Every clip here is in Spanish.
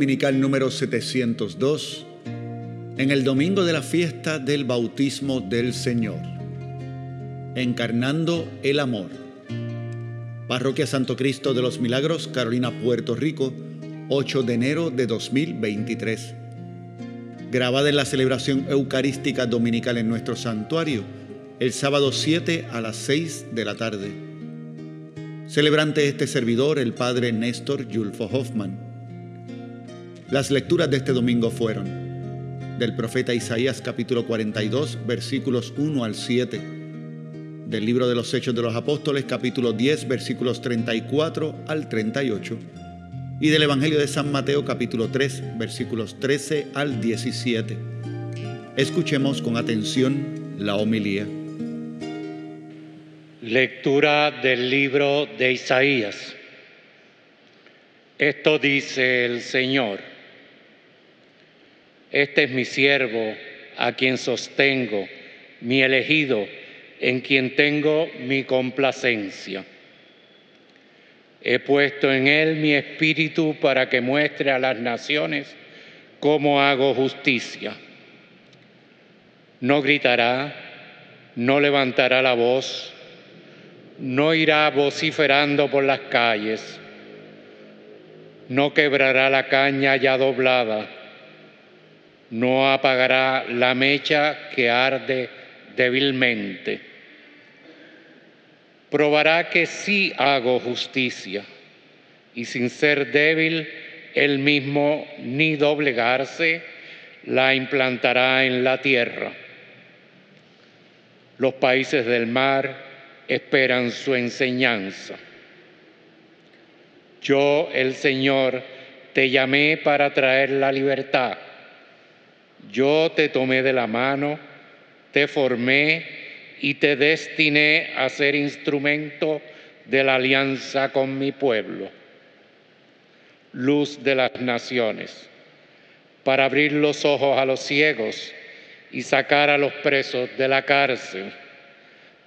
Dominical número 702 en el domingo de la fiesta del bautismo del Señor. Encarnando el amor. Parroquia Santo Cristo de los Milagros, Carolina, Puerto Rico, 8 de enero de 2023. Grabada en la celebración eucarística dominical en nuestro santuario, el sábado 7 a las 6 de la tarde. Celebrante este servidor, el padre Néstor Yulfo Hoffman. Las lecturas de este domingo fueron del profeta Isaías capítulo 42 versículos 1 al 7, del libro de los Hechos de los Apóstoles capítulo 10 versículos 34 al 38 y del Evangelio de San Mateo capítulo 3 versículos 13 al 17. Escuchemos con atención la homilía. Lectura del libro de Isaías. Esto dice el Señor. Este es mi siervo, a quien sostengo, mi elegido, en quien tengo mi complacencia. He puesto en él mi espíritu para que muestre a las naciones cómo hago justicia. No gritará, no levantará la voz, no irá vociferando por las calles, no quebrará la caña ya doblada no apagará la mecha que arde débilmente. Probará que sí hago justicia y sin ser débil, él mismo ni doblegarse, la implantará en la tierra. Los países del mar esperan su enseñanza. Yo, el Señor, te llamé para traer la libertad yo te tomé de la mano, te formé y te destiné a ser instrumento de la alianza con mi pueblo, luz de las naciones, para abrir los ojos a los ciegos y sacar a los presos de la cárcel,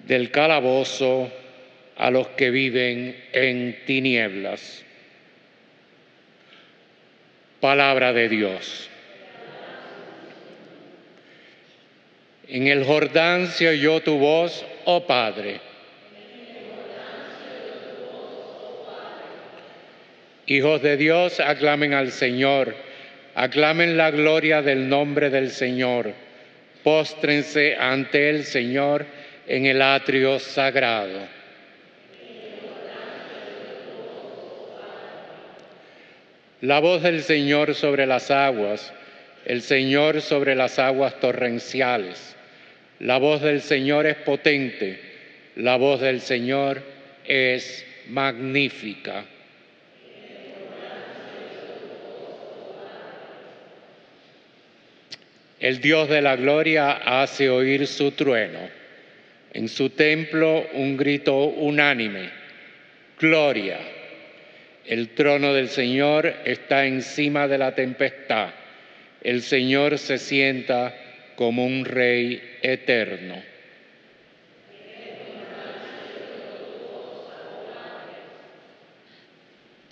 del calabozo a los que viven en tinieblas. Palabra de Dios. En el Jordán se oyó tu voz, oh Padre. Hijos de Dios, aclamen al Señor, aclamen la gloria del nombre del Señor, póstrense ante el Señor en el atrio sagrado. La voz del Señor sobre las aguas, el Señor sobre las aguas torrenciales. La voz del Señor es potente, la voz del Señor es magnífica. El Dios de la gloria hace oír su trueno. En su templo un grito unánime. Gloria. El trono del Señor está encima de la tempestad. El Señor se sienta como un Rey eterno.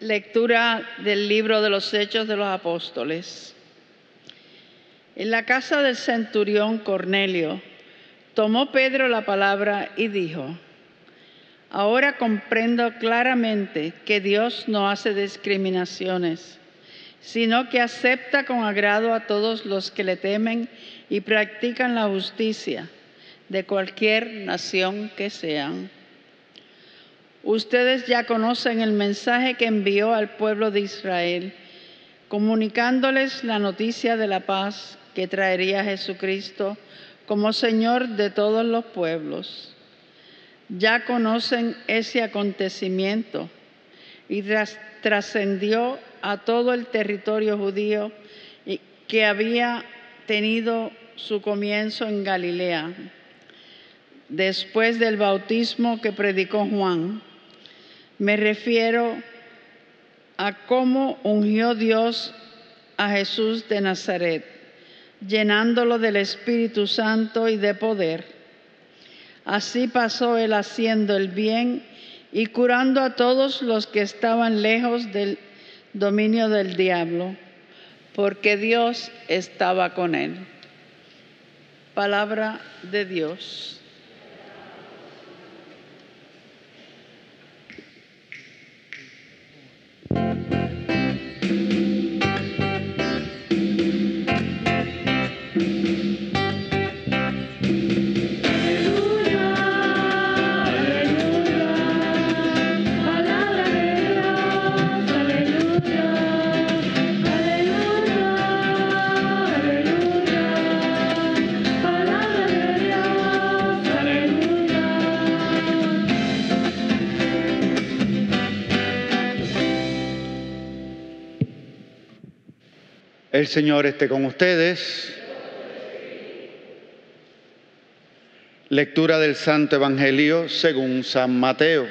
Lectura del libro de los Hechos de los Apóstoles. En la casa del centurión Cornelio tomó Pedro la palabra y dijo, ahora comprendo claramente que Dios no hace discriminaciones sino que acepta con agrado a todos los que le temen y practican la justicia de cualquier nación que sean. Ustedes ya conocen el mensaje que envió al pueblo de Israel, comunicándoles la noticia de la paz que traería Jesucristo como Señor de todos los pueblos. Ya conocen ese acontecimiento y trascendió a todo el territorio judío que había tenido su comienzo en Galilea, después del bautismo que predicó Juan. Me refiero a cómo ungió Dios a Jesús de Nazaret, llenándolo del Espíritu Santo y de poder. Así pasó él haciendo el bien y curando a todos los que estaban lejos del dominio del diablo, porque Dios estaba con él. Palabra de Dios. El Señor esté con ustedes. Lectura del Santo Evangelio según San Mateo.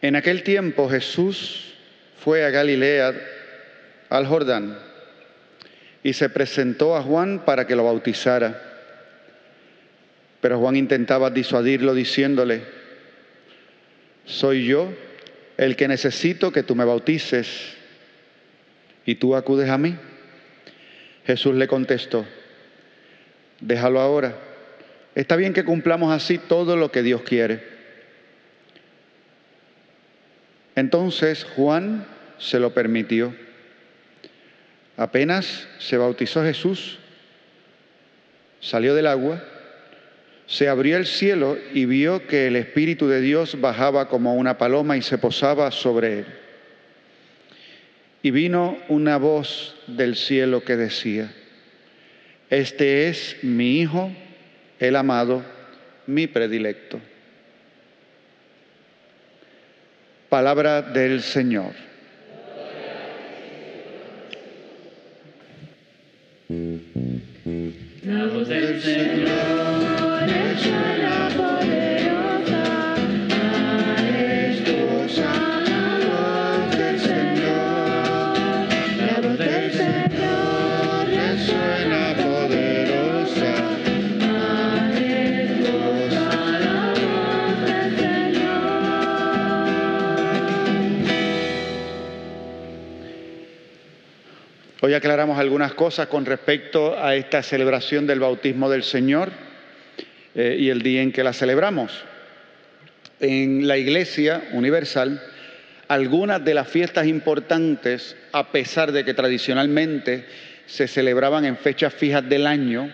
En aquel tiempo Jesús fue a Galilea, al Jordán, y se presentó a Juan para que lo bautizara. Pero Juan intentaba disuadirlo diciéndole, ¿soy yo el que necesito que tú me bautices? ¿y tú acudes a mí? Jesús le contestó, déjalo ahora. Está bien que cumplamos así todo lo que Dios quiere. Entonces Juan se lo permitió. Apenas se bautizó Jesús, salió del agua, se abrió el cielo y vio que el Espíritu de Dios bajaba como una paloma y se posaba sobre él. Y vino una voz del cielo que decía, este es mi Hijo, el amado, mi predilecto. Palabra del Señor. La voz del Señor Hoy aclaramos algunas cosas con respecto a esta celebración del bautismo del Señor eh, y el día en que la celebramos. En la Iglesia Universal, algunas de las fiestas importantes, a pesar de que tradicionalmente se celebraban en fechas fijas del año,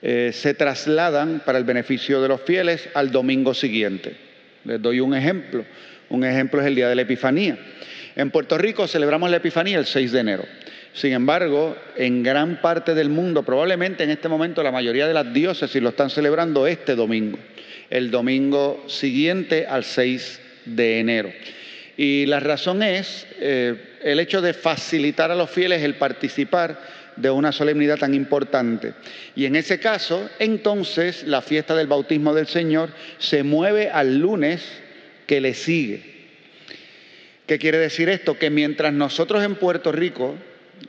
eh, se trasladan para el beneficio de los fieles al domingo siguiente. Les doy un ejemplo. Un ejemplo es el día de la Epifanía. En Puerto Rico celebramos la Epifanía el 6 de enero. Sin embargo, en gran parte del mundo, probablemente en este momento la mayoría de las diócesis lo están celebrando este domingo, el domingo siguiente al 6 de enero. Y la razón es eh, el hecho de facilitar a los fieles el participar de una solemnidad tan importante. Y en ese caso, entonces, la fiesta del bautismo del Señor se mueve al lunes que le sigue. ¿Qué quiere decir esto? Que mientras nosotros en Puerto Rico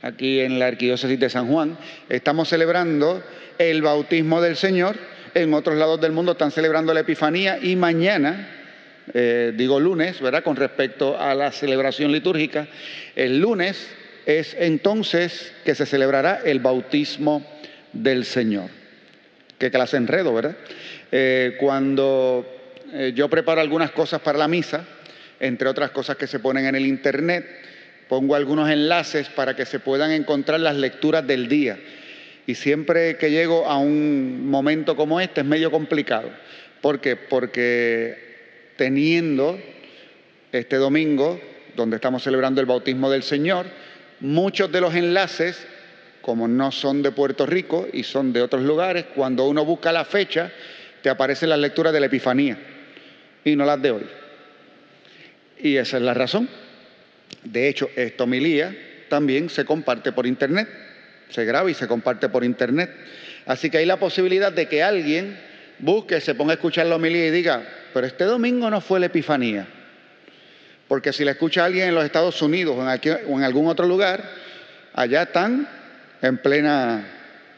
aquí en la Arquidiócesis de San Juan. Estamos celebrando el bautismo del Señor. En otros lados del mundo están celebrando la Epifanía y mañana, eh, digo lunes, ¿verdad? Con respecto a la celebración litúrgica, el lunes es entonces que se celebrará el bautismo del Señor. Qué clase enredo, ¿verdad? Eh, cuando eh, yo preparo algunas cosas para la misa, entre otras cosas que se ponen en el internet, Pongo algunos enlaces para que se puedan encontrar las lecturas del día. Y siempre que llego a un momento como este es medio complicado. ¿Por qué? Porque teniendo este domingo, donde estamos celebrando el bautismo del Señor, muchos de los enlaces, como no son de Puerto Rico y son de otros lugares, cuando uno busca la fecha, te aparecen las lecturas de la Epifanía y no las de hoy. Y esa es la razón. De hecho, esta homilía también se comparte por internet, se graba y se comparte por internet. Así que hay la posibilidad de que alguien busque, se ponga a escuchar la homilía y diga, pero este domingo no fue la Epifanía. Porque si la escucha alguien en los Estados Unidos o en algún otro lugar, allá están en plena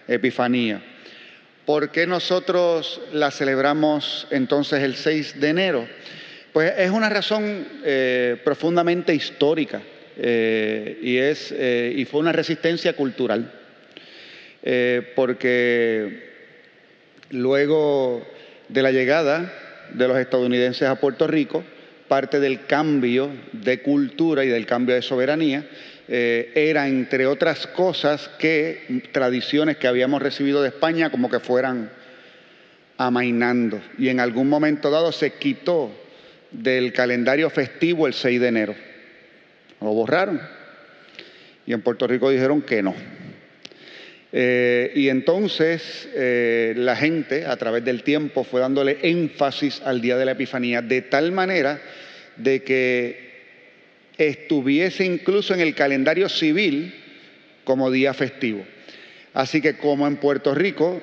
Epifanía. ¿Por qué nosotros la celebramos entonces el 6 de enero? Pues es una razón eh, profundamente histórica eh, y, es, eh, y fue una resistencia cultural, porque luego de la llegada de los estadounidenses a Puerto Rico, parte del cambio de cultura y del cambio de soberanía era, entre otras cosas, que tradiciones que habíamos recibido de España como que fueran amainando. Y en algún momento dado se quitó del calendario festivo el 6 de enero. Lo borraron. Y en Puerto Rico dijeron que no. Eh, y entonces eh, la gente a través del tiempo fue dándole énfasis al día de la Epifanía de tal manera de que estuviese incluso en el calendario civil como día festivo. Así que como en Puerto Rico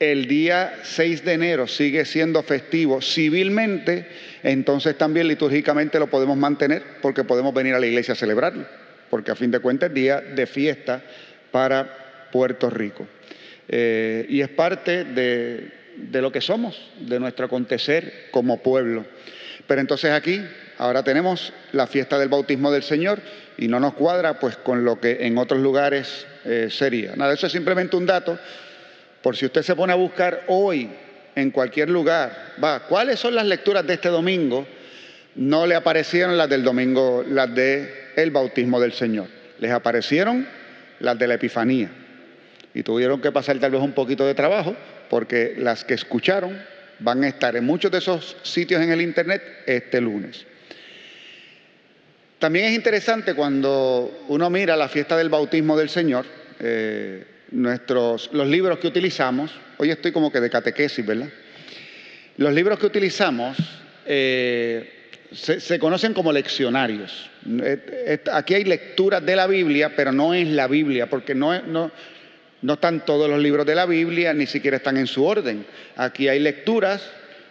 el día 6 de enero sigue siendo festivo civilmente, entonces también litúrgicamente lo podemos mantener porque podemos venir a la iglesia a celebrarlo, porque a fin de cuentas es día de fiesta para Puerto Rico. Eh, y es parte de, de lo que somos, de nuestro acontecer como pueblo. Pero entonces aquí, ahora tenemos la fiesta del bautismo del Señor y no nos cuadra pues con lo que en otros lugares eh, sería. Nada, eso es simplemente un dato por si usted se pone a buscar hoy en cualquier lugar, va, ¿cuáles son las lecturas de este domingo? No le aparecieron las del domingo, las de bautismo del Señor. Les aparecieron las de la Epifanía. Y tuvieron que pasar tal vez un poquito de trabajo porque las que escucharon van a estar en muchos de esos sitios en el Internet este lunes. También es interesante cuando uno mira la fiesta del bautismo del Señor, eh, nuestros, los libros que utilizamos, hoy estoy como que de catequesis, ¿verdad? Los libros que utilizamos eh, se, conocen como leccionarios. Aquí hay lecturas de la Biblia, pero no es la Biblia, porque no, no, no están todos los libros de la Biblia, ni siquiera están en su orden. Aquí hay lecturas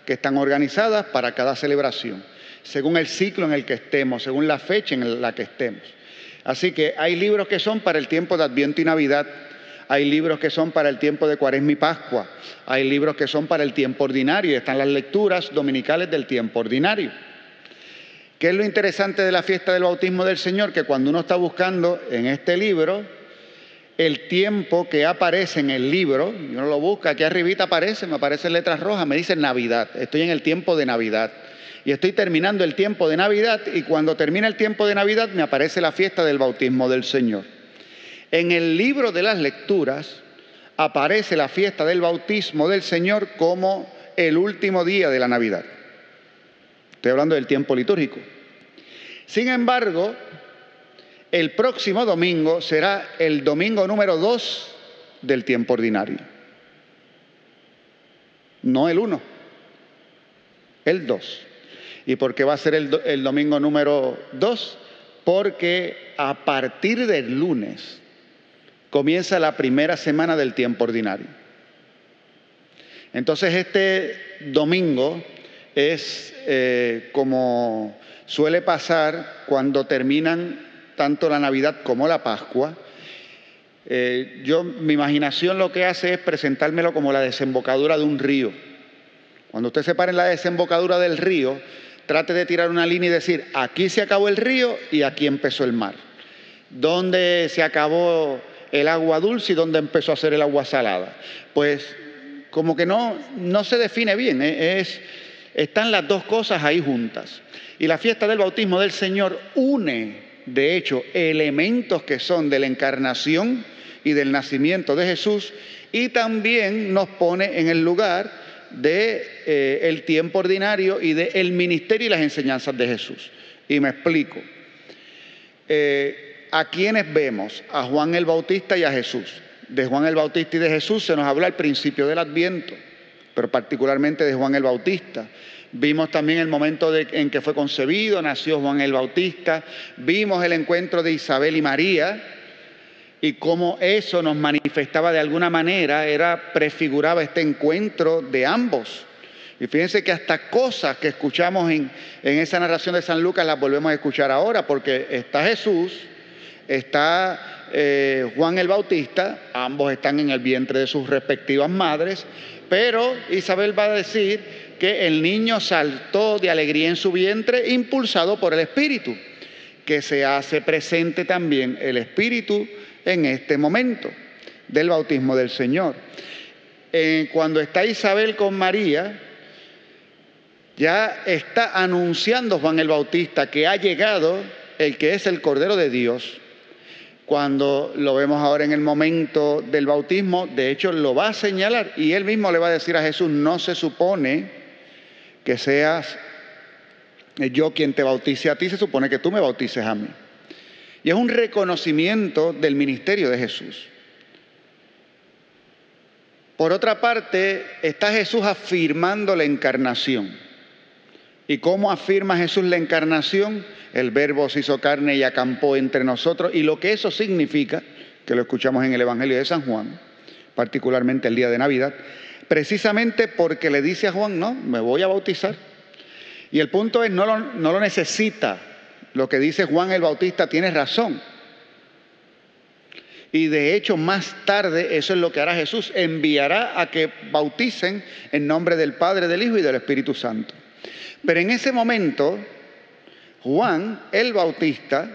que están organizadas para cada celebración, según el ciclo en el que estemos, según la fecha en la que estemos. Así que hay libros que son para el tiempo de Adviento y Navidad, hay libros que son para el tiempo de Cuaresma y Pascua, hay libros que son para el tiempo ordinario, están las lecturas dominicales del tiempo ordinario. ¿Qué es lo interesante de la fiesta del bautismo del Señor? Que cuando uno está buscando en este libro, el tiempo que aparece en el libro, y uno lo busca, aquí arribita aparece, me aparecen letras rojas, me dice Navidad, estoy en el tiempo de Navidad. Y estoy terminando el tiempo de Navidad y cuando termina el tiempo de Navidad me aparece la fiesta del bautismo del Señor. En el libro de las lecturas aparece la fiesta del bautismo del Señor como el último día de la Navidad. Estoy hablando del tiempo litúrgico. Sin embargo, el próximo domingo será el domingo número 2 del tiempo ordinario. No el 1, el 2. ¿Y por qué va a ser el, domingo número 2? Porque a partir del lunes comienza la primera semana del tiempo ordinario. Entonces este domingo es eh, como suele pasar cuando terminan tanto la Navidad como la Pascua. Eh, yo, mi imaginación lo que hace es presentármelo como la desembocadura de un río. Cuando usted se para en la desembocadura del río, trate de tirar una línea y decir, aquí se acabó el río y aquí empezó el mar. ¿Dónde se acabó el agua dulce y dónde empezó a ser el agua salada. Pues como que no, no se define bien, ¿eh? es, están las dos cosas ahí juntas. Y la fiesta del bautismo del Señor une, de hecho, elementos que son de la encarnación y del nacimiento de Jesús y también nos pone en el lugar de eh, el tiempo ordinario y del el ministerio y las enseñanzas de Jesús. Y me explico. Eh, ¿A quiénes vemos? A Juan el Bautista y a Jesús. De Juan el Bautista y de Jesús se nos habla al principio del Adviento, pero particularmente de Juan el Bautista. Vimos también el momento en que fue concebido, nació Juan el Bautista. Vimos el encuentro de Isabel y María y cómo eso nos manifestaba de alguna manera, era prefiguraba este encuentro de ambos. Y fíjense que hasta cosas que escuchamos en, en esa narración de San Lucas las volvemos a escuchar ahora, porque está Jesús está eh, Juan el Bautista, ambos están en el vientre de sus respectivas madres, pero Isabel va a decir que el niño saltó de alegría en su vientre impulsado por el Espíritu, que se hace presente también el Espíritu en este momento del bautismo del Señor. Eh, cuando está Isabel con María, ya está anunciando Juan el Bautista que ha llegado el que es el Cordero de Dios. Cuando lo vemos ahora en el momento del bautismo, de hecho lo va a señalar y él mismo le va a decir a Jesús, no se supone que seas yo quien te bautice a ti, se supone que tú me bautices a mí. Y es un reconocimiento del ministerio de Jesús. Por otra parte, está Jesús afirmando la encarnación. ¿Y cómo afirma Jesús la encarnación? El verbo se hizo carne y acampó entre nosotros. Y lo que eso significa, que lo escuchamos en el Evangelio de San Juan, particularmente el día de Navidad, precisamente porque le dice a Juan, no, me voy a bautizar. Y el punto es, no lo, no lo necesita. Lo que dice Juan el Bautista tiene razón. Y de hecho, más tarde, eso es lo que hará Jesús. Enviará a que bauticen en nombre del Padre, del Hijo y del Espíritu Santo. Pero en ese momento, Juan el Bautista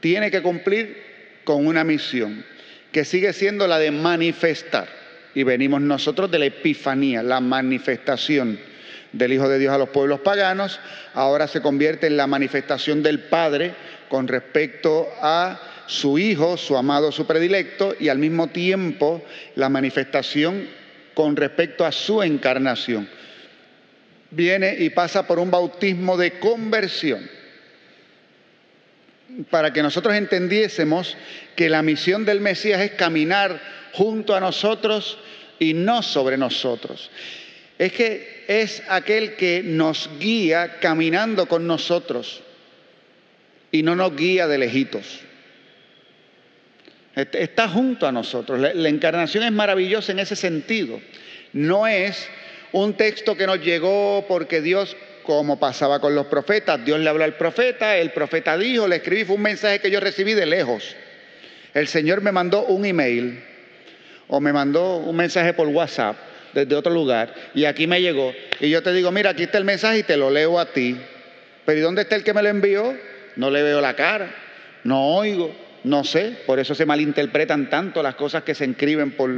tiene que cumplir con una misión, que sigue siendo la de manifestar. Y venimos nosotros de la Epifanía, la manifestación del Hijo de Dios a los pueblos paganos. Ahora se convierte en la manifestación del Padre con respecto a su Hijo, su amado, su predilecto, y al mismo tiempo la manifestación con respecto a su encarnación. Viene y pasa por un bautismo de conversión para que nosotros entendiésemos que la misión del Mesías es caminar junto a nosotros y no sobre nosotros. Es que es aquel que nos guía caminando con nosotros y no nos guía de lejitos. Está junto a nosotros. La, encarnación es maravillosa en ese sentido. No es un texto que nos llegó porque Dios, como pasaba con los profetas, Dios le habló al profeta, el profeta dijo, le escribí, fue un mensaje que yo recibí de lejos. El Señor me mandó un email o me mandó un mensaje por WhatsApp desde otro lugar y aquí me llegó. Y yo te digo, mira, aquí está el mensaje y te lo leo a ti. Pero ¿y dónde está el que me lo envió? No le veo la cara, no oigo. No sé, por eso se malinterpretan tanto las cosas que se escriben por,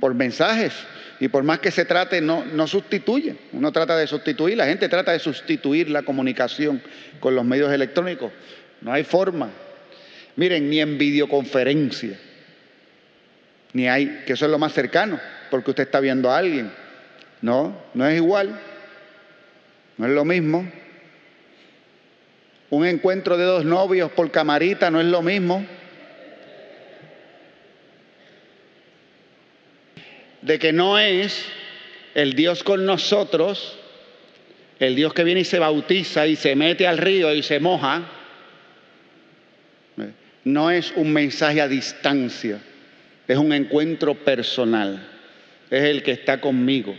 por mensajes. Y por más que se trate, no, no sustituye. Uno trata de sustituir, la gente trata de sustituir la comunicación con los medios electrónicos. No hay forma. Miren, ni en videoconferencia, ni hay, que eso es lo más cercano, porque usted está viendo a alguien. No, no es igual, no es lo mismo. Un encuentro de dos novios por camarita no es lo mismo. De que no es el Dios con nosotros, el Dios que viene y se bautiza y se mete al río y se moja. No es un mensaje a distancia, es un encuentro personal. Es el que está conmigo.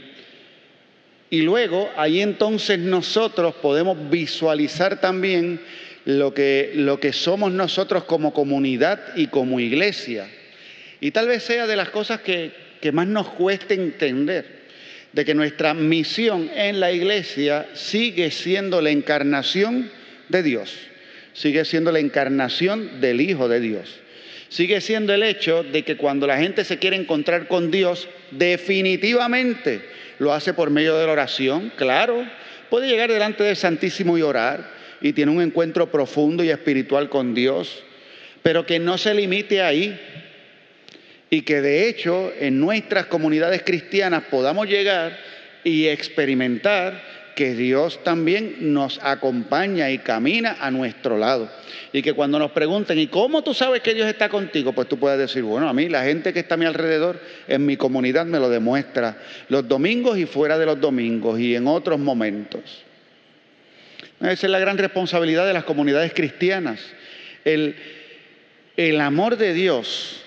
Y luego ahí entonces nosotros podemos visualizar también lo que, lo que somos nosotros como comunidad y como iglesia. Y tal vez sea de las cosas que, que más nos cueste entender, de que nuestra misión en la iglesia sigue siendo la encarnación de Dios, sigue siendo la encarnación del Hijo de Dios sigue siendo el hecho de que cuando la gente se quiere encontrar con Dios, definitivamente lo hace por medio de la oración, claro. Puede llegar delante del Santísimo y orar y tiene un encuentro profundo y espiritual con Dios, pero que no se limite ahí y que de hecho en nuestras comunidades cristianas podamos llegar y experimentar que Dios también nos acompaña y camina a nuestro lado. Y que cuando nos pregunten, ¿y cómo tú sabes que Dios está contigo? Pues tú puedes decir, bueno, a mí la gente que está a mi alrededor, en mi comunidad, me lo demuestra los domingos y fuera de los domingos y en otros momentos. Esa es la gran responsabilidad de las comunidades cristianas. El, el amor de Dios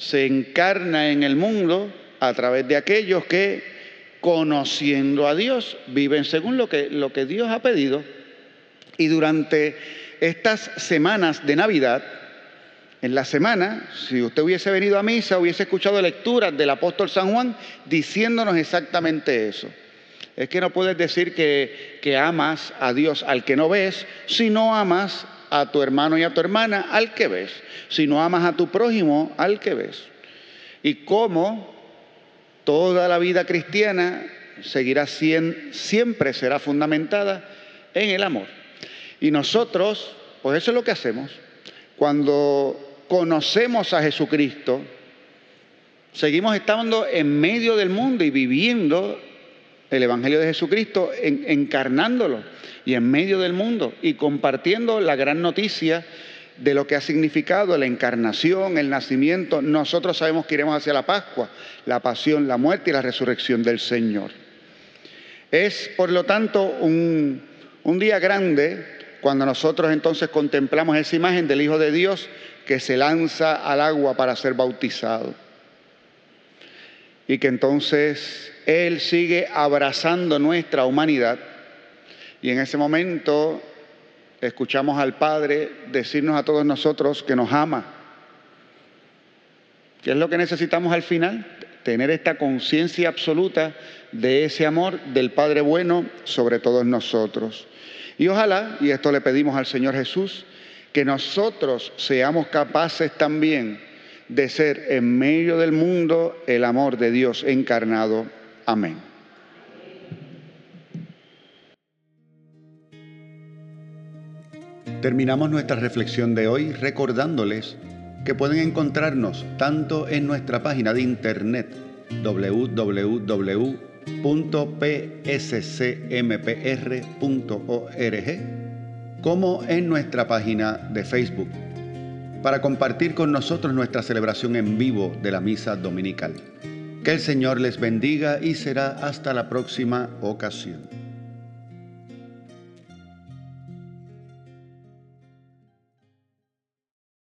se encarna en el mundo a través de aquellos que conociendo a Dios, viven según lo que, lo que Dios ha pedido. Y durante estas semanas de Navidad, En la semana, si usted hubiese venido a misa, hubiese escuchado lecturas del apóstol San Juan diciéndonos exactamente eso. Es que no puedes decir que, que amas a Dios al que no ves, si no amas a tu hermano y a tu hermana al que ves, si no amas a tu prójimo al que ves. Y cómo toda la vida cristiana seguirá siempre será fundamentada en el amor. Y nosotros, pues eso es lo que hacemos. Cuando conocemos a Jesucristo, seguimos estando en medio del mundo y viviendo el Evangelio de Jesucristo, encarnándolo y en medio del mundo y compartiendo la gran noticia de lo que ha significado la encarnación, el nacimiento. Nosotros sabemos que iremos hacia la Pascua, la pasión, la muerte y la resurrección del Señor. Es, por lo tanto, un, día grande cuando nosotros entonces contemplamos esa imagen del Hijo de Dios que se lanza al agua para ser bautizado. Y que entonces Él sigue abrazando nuestra humanidad. Y en ese momento escuchamos al Padre decirnos a todos nosotros que nos ama. ¿Qué es lo que necesitamos al final? Tener esta conciencia absoluta de ese amor del Padre bueno sobre todos nosotros. Y ojalá, y esto le pedimos al Señor Jesús, que nosotros seamos capaces también de ser en medio del mundo el amor de Dios encarnado. Amén. Terminamos nuestra reflexión de hoy recordándoles que pueden encontrarnos tanto en nuestra página de internet www.pscmpr.org como en nuestra página de Facebook para compartir con nosotros nuestra celebración en vivo de la misa dominical. Que el Señor les bendiga y será hasta la próxima ocasión.